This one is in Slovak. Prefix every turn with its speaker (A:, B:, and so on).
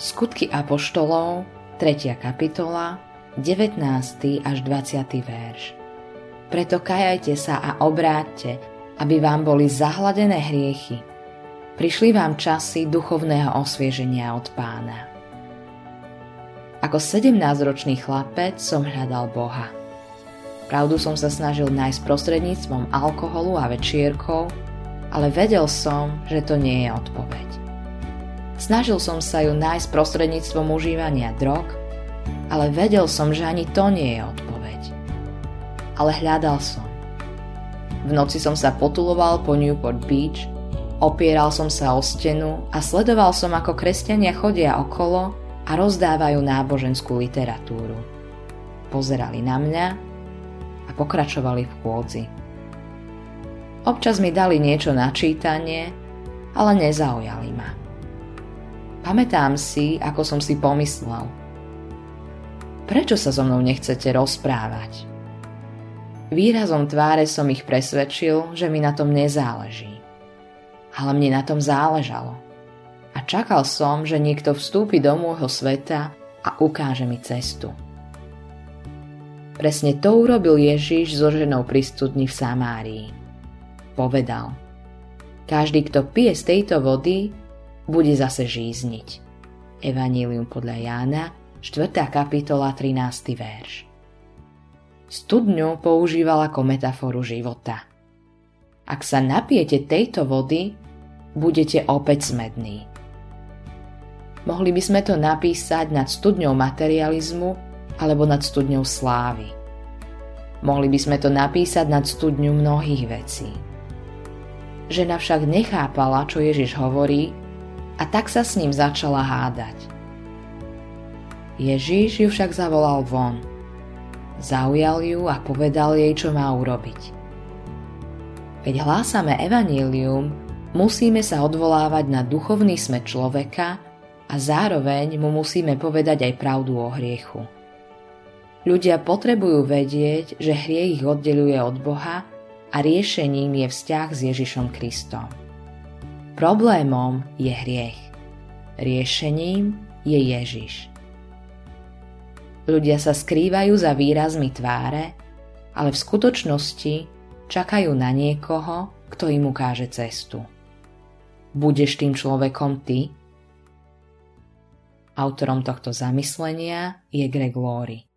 A: Skutky Apoštolov, 3. kapitola, 19. až 20. verš. Preto kajajte sa a obráťte, aby vám boli zahladené hriechy. Prišli vám časy duchovného osvieženia od pána. Ako 17-ročný chlapec som hľadal Boha. Pravdu som sa snažil nájsť prostredníctvom alkoholu a večierkov, ale vedel som, že to nie je odpoveď. Snažil som sa ju nájsť prostredníctvom užívania drog, ale vedel som, že ani to nie je odpoveď. Ale hľadal som. V noci som sa potuloval po Newport Beach, opieral som sa o stenu a sledoval som, ako kresťania chodia okolo a rozdávajú náboženskú literatúru. Pozerali na mňa a pokračovali v chôdzi. Občas mi dali niečo na čítanie, ale nezaujali ma. Pamätám si, ako som si pomyslel. Prečo sa so mnou nechcete rozprávať? Výrazom tváre som ich presvedčil, že mi na tom nezáleží. Ale mne na tom záležalo. A čakal som, že niekto vstúpi do môjho sveta a ukáže mi cestu. Presne to urobil Ježiš so ženou pri studni v Samárii. Povedal, každý, kto pije z tejto vody, bude zase žízniť. Evanílium podľa Jána, 4. kapitola, 13. verš. Studňu používal ako metaforu života. Ak sa napijete tejto vody, budete opäť smední. Mohli by sme to napísať nad studňou materializmu alebo nad studňou slávy. Mohli by sme to napísať nad studňou mnohých vecí. Žena však nechápala, čo Ježiš hovorí a tak sa s ním začala hádať. Ježíš ju však zavolal von. Zaujal ju a povedal jej, čo má urobiť. Keď hlásame evanílium, musíme sa odvolávať na duchovný smet človeka a zároveň mu musíme povedať aj pravdu o hriechu. Ľudia potrebujú vedieť, že hriech ich oddeluje od Boha a riešením je vzťah s Ježišom Kristom. Problémom je hriech. Riešením je Ježiš. Ľudia sa skrývajú za výrazmi tváre, ale v skutočnosti čakajú na niekoho, kto im ukáže cestu. Budeš tým človekom ty? Autorom tohto zamyslenia je Greg Laurie.